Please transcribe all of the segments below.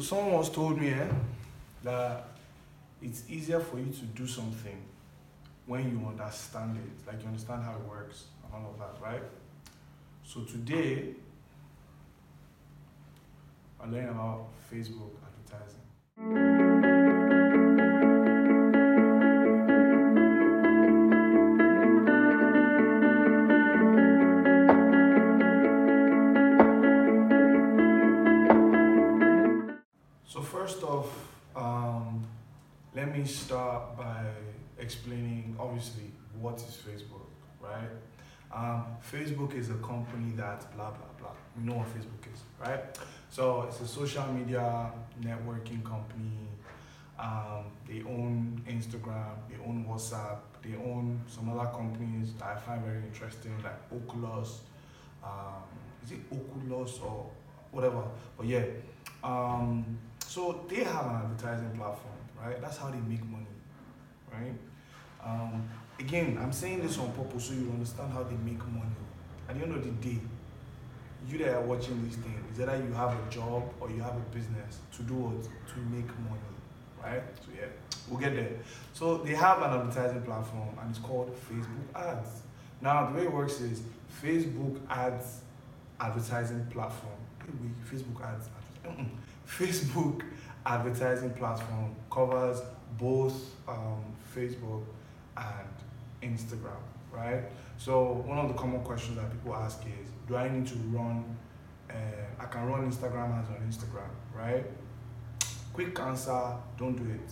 So someone once told me eh, that it's easier for you to do something when you understand it, like you understand how it works and all of that, right? So today, I learned about Facebook advertising. Um, let me start by explaining obviously what is Facebook, right? Um, Facebook is a company that blah blah blah. We know what Facebook is, right? So it's a social media networking company. Um, they own Instagram, they own WhatsApp, they own some other companies that I find very interesting, like Oculus. Um, is it Oculus or whatever? But yeah. Um, so they have an advertising platform, right? That's how they make money, right? Um, again, I'm saying this on purpose so you understand how they make money. At the end of the day, you that are watching this thing, is either you have a job or you have a business to do what? To make money, right? So yeah, we'll get there. So they have an advertising platform and it's called Facebook Ads. Now the way it works is Facebook Ads advertising platform. Facebook Ads. Mm-mm. Facebook advertising platform covers both um, Facebook and Instagram, right? So one of the common questions that people ask is, do I need to run? Uh, I can run Instagram ads on Instagram, right? Quick answer: Don't do it.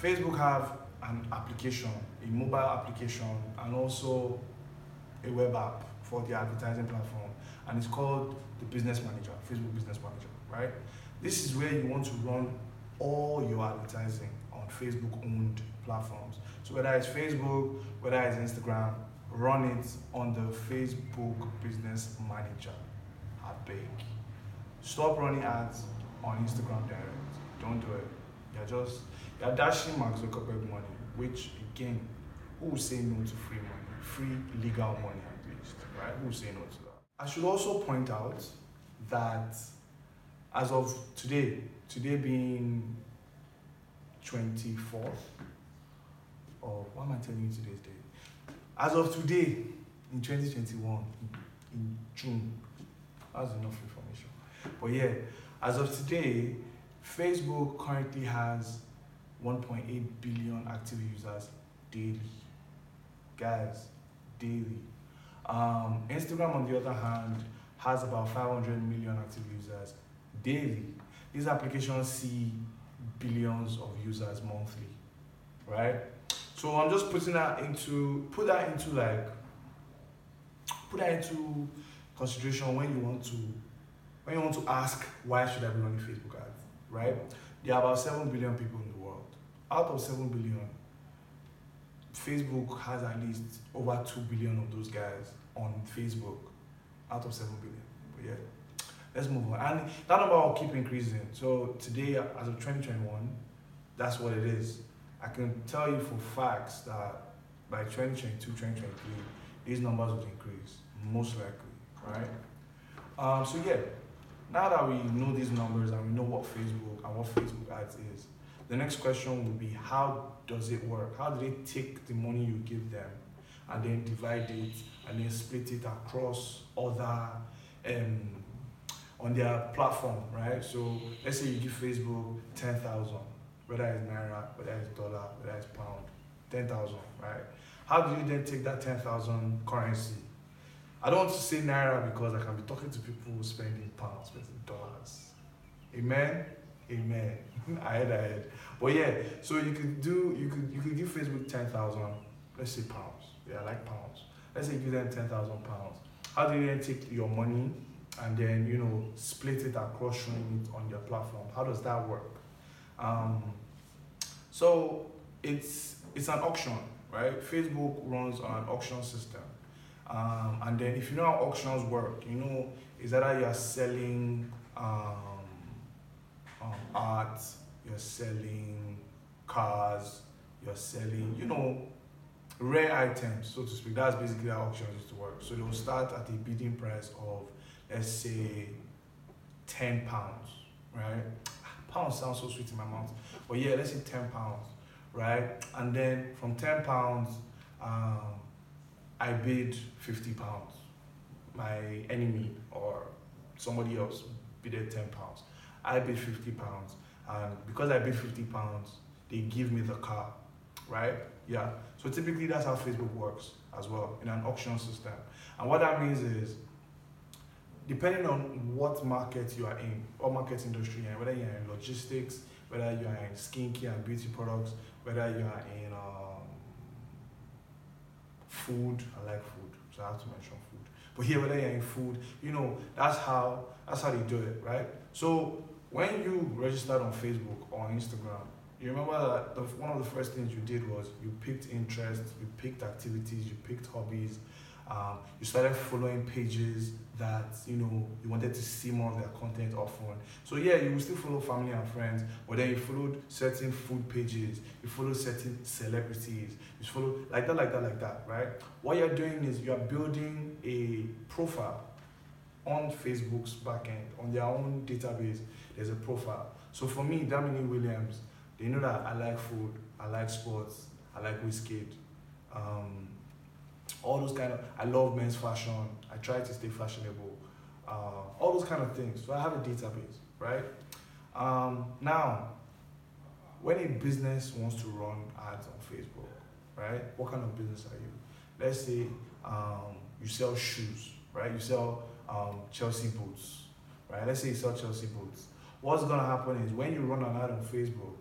Facebook have an application, a mobile application, and also a web app for the advertising platform, and it's called the Business Manager, Facebook Business Manager, right? This is where you want to run all your advertising on Facebook owned platforms. So whether it's Facebook, whether it's Instagram, run it on the Facebook Business Manager. I beg. Stop running ads on Instagram direct. Don't do it. You're just you're dashing Mark Zuckerberg money, which again, who will say no to free money? Free legal money at least, right? Who say no to that? I should also point out that as of today, today being 24th, or why am I telling you today's date? As of today, in 2021, in June, that's enough information. But yeah, as of today, Facebook currently has 1.8 billion active users daily. Guys, daily. Um, Instagram, on the other hand, has about 500 million active users daily. These applications see billions of users monthly, right? So I'm just putting that into put that into like put that into consideration when you want to when you want to ask why should I be running Facebook ads, right? There are about seven billion people in the world. Out of seven billion, Facebook has at least over two billion of those guys on Facebook. Out of seven billion. But yeah. Let's move on. And that number will keep increasing. So today, as of 2021, that's what it is. I can tell you for facts that by 2022, 2023, these numbers will increase, most likely, right? Um, so yeah, now that we know these numbers and we know what Facebook and what Facebook ads is, the next question will be how does it work? How do they take the money you give them and then divide it and then split it across other um, on their platform, right? So let's say you give Facebook ten thousand, whether it's naira, whether it's dollar, whether it's pound, ten thousand, right? How do you then take that ten thousand currency? I don't want to say naira because I can be talking to people spending pounds, spending dollars. Amen, amen. I head ahead, but yeah. So you could do, you could you could give Facebook ten thousand, let's say pounds. Yeah, I like pounds. Let's say you give them ten thousand pounds. How do you then take your money? And then you know split it across showing it on your platform. How does that work? Um, so it's it's an auction right? Facebook runs on an auction system. Um, and then if you know how auctions work you know is that you're selling um, um, art you're selling cars you're selling you know rare items so to speak. That's basically how auctions used to work. So they'll start at a bidding price of let's say 10 pounds, right? pounds sounds so sweet in my mouth. But yeah, let's say ten pounds, right? And then from ten pounds, um, I bid fifty pounds. My enemy or somebody else bid ten pounds. I bid fifty pounds, and because I bid fifty pounds, they give me the car, right? Yeah. So typically that's how Facebook works as well in an auction system. And what that means is depending on what market you are in, what market industry you're whether you're in logistics, whether you are in skincare and beauty products, whether you are in um, food, I like food, so I have to mention food. But here, whether you're in food, you know, that's how that's how they do it, right? So when you registered on Facebook or on Instagram, you remember that the, one of the first things you did was you picked interests, you picked activities, you picked hobbies, um, you started following pages that you know you wanted to see more of their content often. So yeah, you will still follow family and friends, but then you followed certain food pages, you follow certain celebrities, you follow like that, like that, like that, right? What you're doing is you are building a profile on Facebook's backend, on their own database. There's a profile. So for me, Damini Williams, they know that I like food, I like sports, I like whiskey. Um, all those kind of I love men's fashion. I try to stay fashionable. Uh, all those kind of things. So I have a database, right? Um, now, when a business wants to run ads on Facebook, right? What kind of business are you? Let's say um, you sell shoes, right? You sell um, Chelsea boots, right? Let's say you sell Chelsea boots. What's gonna happen is when you run an ad on Facebook,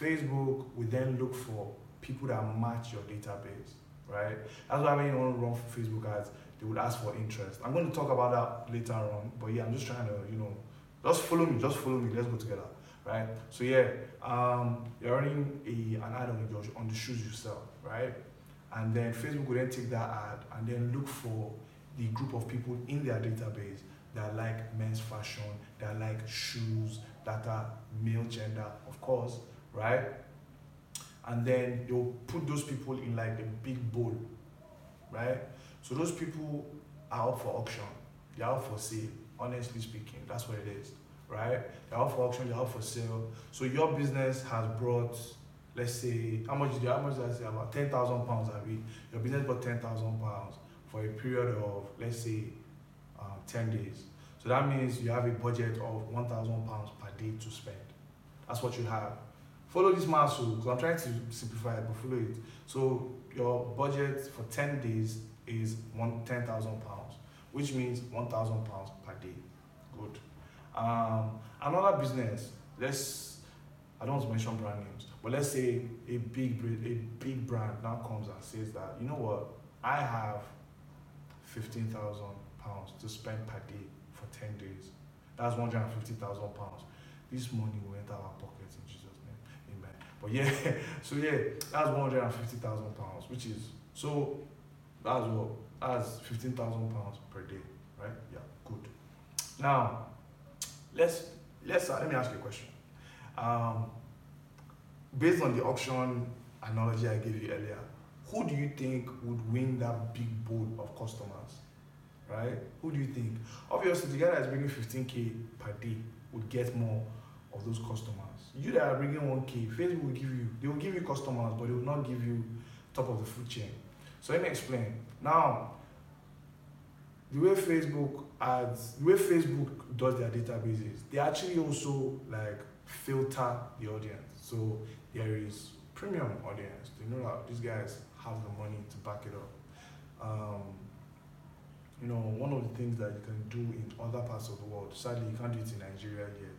Facebook will then look for people that match your database right? That's why when you want to run for Facebook ads, they would ask for interest. I'm going to talk about that later on, but yeah, I'm just trying to, you know, just follow me, just follow me, let's go together, right? So yeah, um, you're running a, an ad on, your, on the shoes you sell, right? And then Facebook would then take that ad and then look for the group of people in their database that like men's fashion, that like shoes, that are male gender, of course, right? And then they'll put those people in like a big bowl, right? So those people are up for auction. They're out for sale. Honestly speaking, that's what it is, right? They're out for auction. They're out for sale. So your business has brought, let's say, how much did how much did I say about ten thousand pounds? I mean, your business brought ten thousand pounds for a period of let's say um, ten days. So that means you have a budget of one thousand pounds per day to spend. That's what you have follow this math because I'm trying to simplify it, but follow it. So your budget for 10 days is one ten thousand pounds, which means one thousand pounds per day. Good. Um, another business, let's I don't want to mention brand names, but let's say a big a big brand now comes and says that you know what I have fifteen thousand pounds to spend per day for ten days. That's one hundred and fifty thousand pounds. This money will enter our pockets in Jesus' but yeah, so yeah, that's one hundred and fifty thousand pounds, which is so that's what that's fifteen thousand pounds per day, right? Yeah, good. Now, let's let's uh, let me ask you a question. Um, based on the auction analogy I gave you earlier, who do you think would win that big bowl of customers? Right? Who do you think? Obviously, the guy that's bringing 15k per day would get more of those customers. You that are bringing 1K, Facebook will give you, they will give you customers, but they will not give you top of the food chain. So let me explain. Now, the way Facebook ads, the way Facebook does their databases, they actually also like filter the audience. So there is premium audience. They know that these guys have the money to back it up. Um, you know, one of the things that you can do in other parts of the world, sadly you can't do it in Nigeria yet,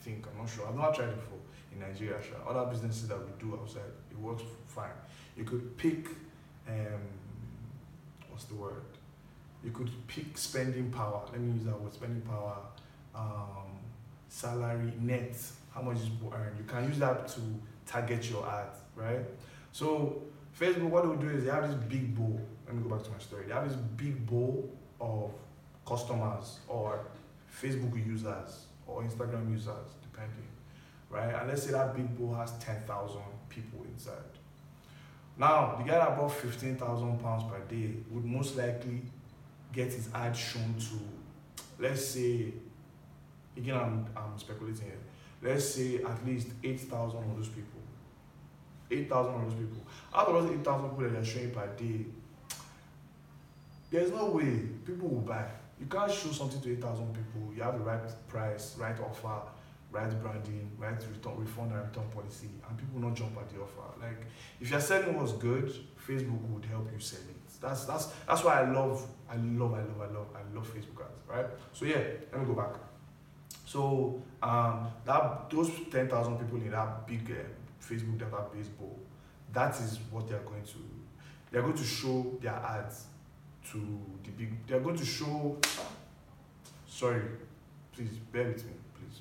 think. I'm not sure. I've not tried it before in Nigeria. Sure. Other businesses that we do outside, it works fine. You could pick, um, what's the word? You could pick spending power. Let me use that word, spending power, um, salary, net, how much is earned. You can use that to target your ads, right? So Facebook, what they do is they have this big bowl. Let me go back to my story. They have this big bowl of customers or Facebook users or Instagram users, depending, right? And let's say that big bowl has 10,000 people inside. Now, the guy bought 15,000 pounds per day would most likely get his ad shown to, let's say, again, I'm, I'm speculating here, let's say at least 8,000 of those people. 8,000 of those people. Out of those 8,000 people that you're showing per day, there's no way people will buy. You can't show something to 8,000 people. You have the right price, right offer, right branding, right return, refund and return policy, and people not jump at the offer. Like, if you're selling what's good, Facebook would help you sell it. That's that's that's why I love, I love, I love, I love, I love Facebook ads, right? So yeah, let me go back. So um, that those ten thousand people in that big uh, Facebook database that is what they are going to. They are going to show their ads to the big. They are going to show. Sorry, please bear with me, please.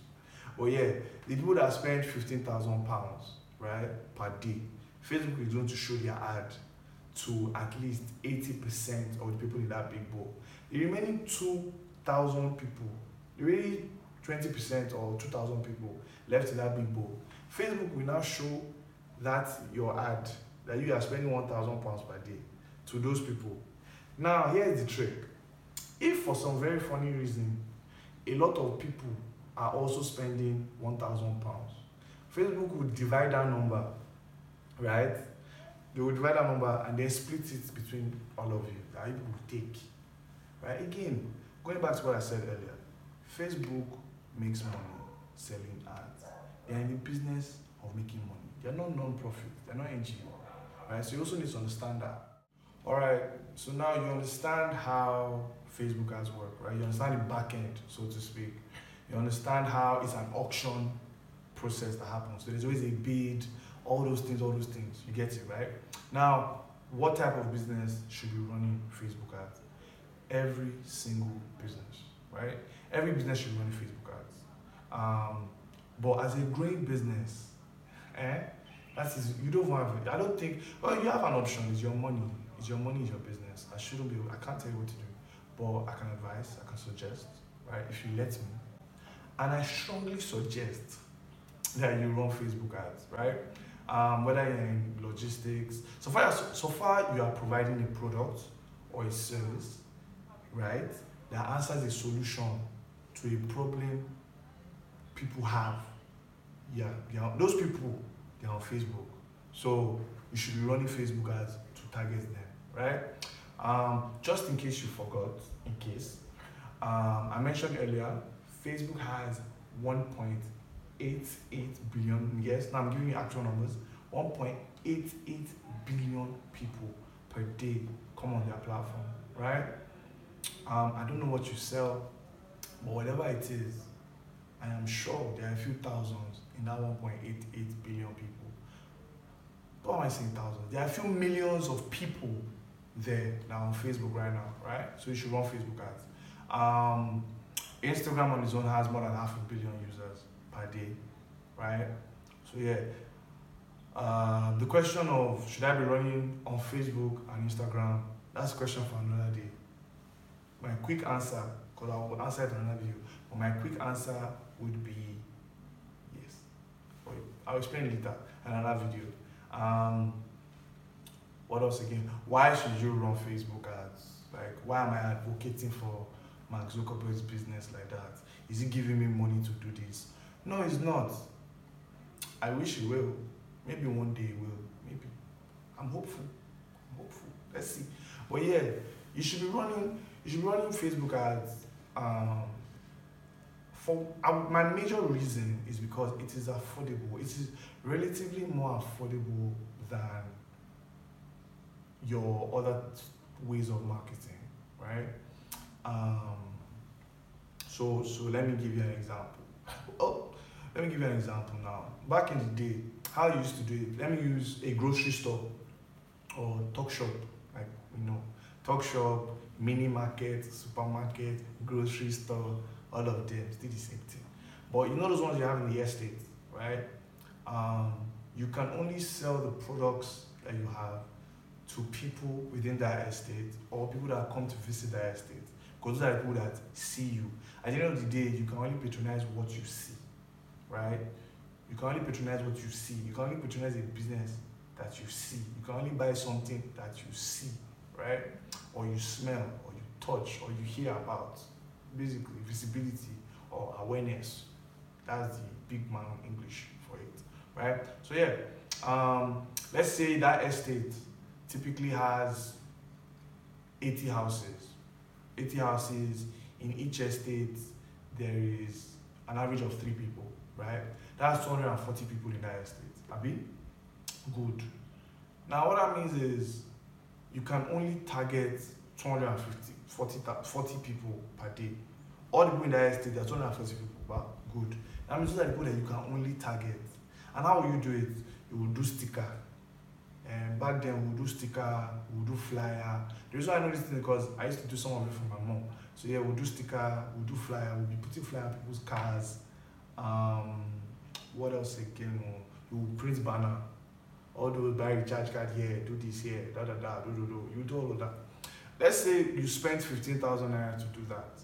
But yeah, the people that spend fifteen thousand pounds, right, per day, Facebook is going to show their ad to at least eighty percent of the people in that big bowl. The remaining two thousand people, the remaining twenty percent or two thousand people left in that big bowl, Facebook will now show that your ad that you are spending one thousand pounds per day to those people. Now here's the trick. If for some very funny reason a lot of people are also spending one thousand pounds, Facebook would divide that number, right? They would divide that number and then split it between all of you. That people will take. Right? Again, going back to what I said earlier, Facebook makes money selling ads. They are in the business of making money. They're not non-profit, they're not NGO. Right? So you also need to understand that. Alright, so now you understand how Facebook ads work, right? You understand the back end, so to speak. You understand how it's an auction process that happens. So there's always a bid, all those things, all those things. You get it, right? Now, what type of business should be running Facebook ads? Every single business, right? Every business should running Facebook ads. Um, but as a growing business, eh, that is you don't have. I don't think. Well, you have an option. It's your money. It's your money. It's your business. I shouldn't be. I can't tell you what to do, but I can advise. I can suggest, right? If you let me, and I strongly suggest that you run Facebook ads, right? Um, whether you're in logistics, so far so far you are providing a product or a service, right? That answers a solution to a problem people have. Yeah, yeah. Those people they're on Facebook, so you should be running Facebook ads to target them, right? Um, just in case you forgot, in case um, I mentioned earlier, Facebook has 1.88 billion. Yes, now I'm giving you actual numbers. 1.88 billion people per day come on their platform, right? Um, I don't know what you sell, but whatever it is, I am sure there are a few thousands in that 1.88 billion people. What am I saying thousands? There are a few millions of people there now on Facebook right now, right? So you should run Facebook ads. Um, Instagram on its own has more than half a billion users per day, right? So yeah. Uh, the question of should I be running on Facebook and Instagram? That's a question for another day. My quick answer, because I will answer it in another video, but my quick answer would be yes. I'll explain later in another video. Um, what else again? Why should you run Facebook ads? Like, why am I advocating for Mark Zuckerberg's business like that? Is he giving me money to do this? No, it's not. I wish he will. Maybe one day he will. Maybe. I'm hopeful. I'm hopeful. Let's see. But yeah, you should be running. You should be running Facebook ads. Um, for uh, my major reason is because it is affordable. It is relatively more affordable than your other ways of marketing, right? Um, so, so let me give you an example. Oh, let me give you an example now. Back in the day, how I used to do it. Let me use a grocery store or talk shop, like you know, talk shop, mini market, supermarket, grocery store, all of them still the same thing. But you know those ones you have in the estate, right? Um, you can only sell the products that you have to people within that estate or people that come to visit that estate. Because those are people that see you. At the end of the day, you can only patronize what you see, right? You can only patronize what you see. You can only patronize a business that you see. You can only buy something that you see, right? Or you smell, or you touch, or you hear about. Basically, visibility or awareness. That's the big man English for it, right? So yeah, um, let's say that estate typically has 80 houses. 80 houses in each estate, there is an average of three people, right? That's 240 people in that estate. Abi? Good. Now, what that means is you can only target 250, 40, 40 people per day. All the people in that estate, there are 240 people, but good. That means those are people that you can only target. And how will you do it? You will do sticker. And back then, we'll do sticker, we'll do flyer. The reason I know this thing because I used to do some of it for my mom. So yeah, we'll do sticker, we'll do flyer, we'll be putting flyer on people's cars. Um, what else again? We'll print banner. All those buy recharge card here, do this here, da da da, do do do. You do all of that. Let's say you spent 15,000 naira to do that,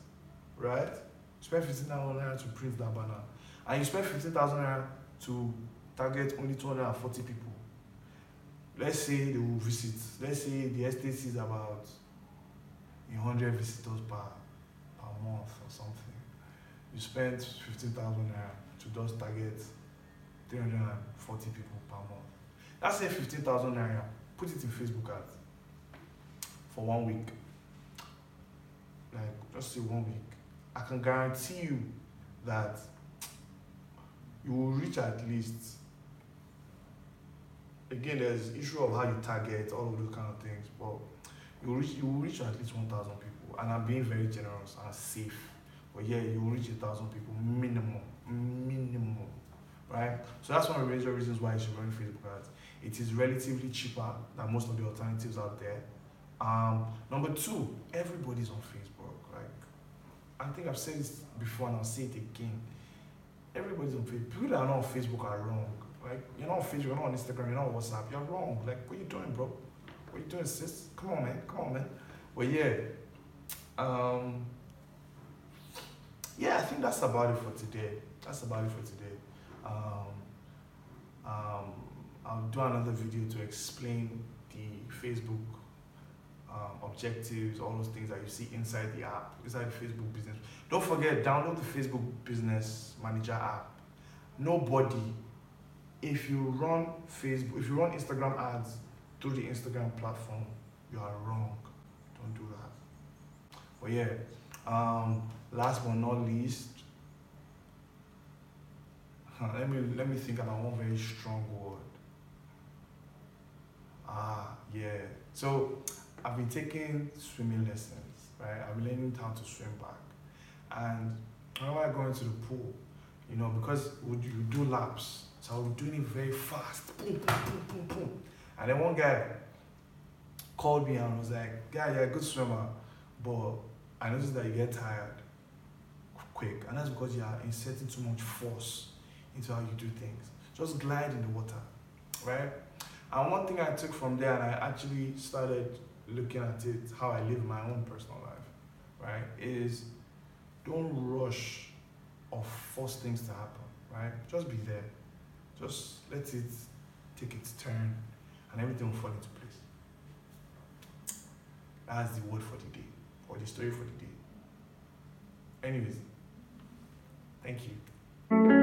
right? You spent 15,000 naira to print that banner. And you spent 15,000 naira to target only 240 people. Let's say they will visit. Let's say the estate is about 100 visitors per, per month or something. You spend 15,000 naira to just target 340 people per month. That's say 15,000 naira. Put it in Facebook ads for one week. Like, just say one week. I can guarantee you that you will reach at least again there's issue of how you target all of those kind of things but you reach you reach at least 1000 people. And i'm being very generous and safe. But yeah you reach a thousand people minimum minimum right? So that's one of the major reasons why you should run facebook ads. It is relatively cheaper than most of the alternatives out there. Um, number two everybody's on facebook like i think i've said this before and i'll say it again. Everybody's on facebook people that are not on facebook are wrong like, you're not on Facebook, you're not on Instagram, you're not on WhatsApp. You're wrong. Like, what you doing, bro? What you doing, sis? Come on, man. Come on, man. But yeah. Um, yeah, I think that's about it for today. That's about it for today. Um, um, I'll do another video to explain the Facebook um, objectives, all those things that you see inside the app, inside the Facebook business. Don't forget, download the Facebook Business Manager app. Nobody if you run Facebook, if you run Instagram ads through the Instagram platform, you are wrong. Don't do that. But yeah, um, last but not least, let me let me think about one very strong word. Ah, yeah. So I've been taking swimming lessons, right? I've been learning how to swim back, and whenever I go into the pool, you know, because you do laps, so I was doing it very fast. Boom, boom, boom, boom, boom. And then one guy called me and was like, "Guy, you're a good swimmer, but I noticed that you get tired quick, and that's because you are inserting too much force into how you do things. Just glide in the water, right? And one thing I took from there, and I actually started looking at it, how I live my own personal life, right, is don't rush or force things to happen, right? Just be there. Just let it take its turn and everything will fall into place. That's the word for the day, or the story for the day. Anyways, thank you.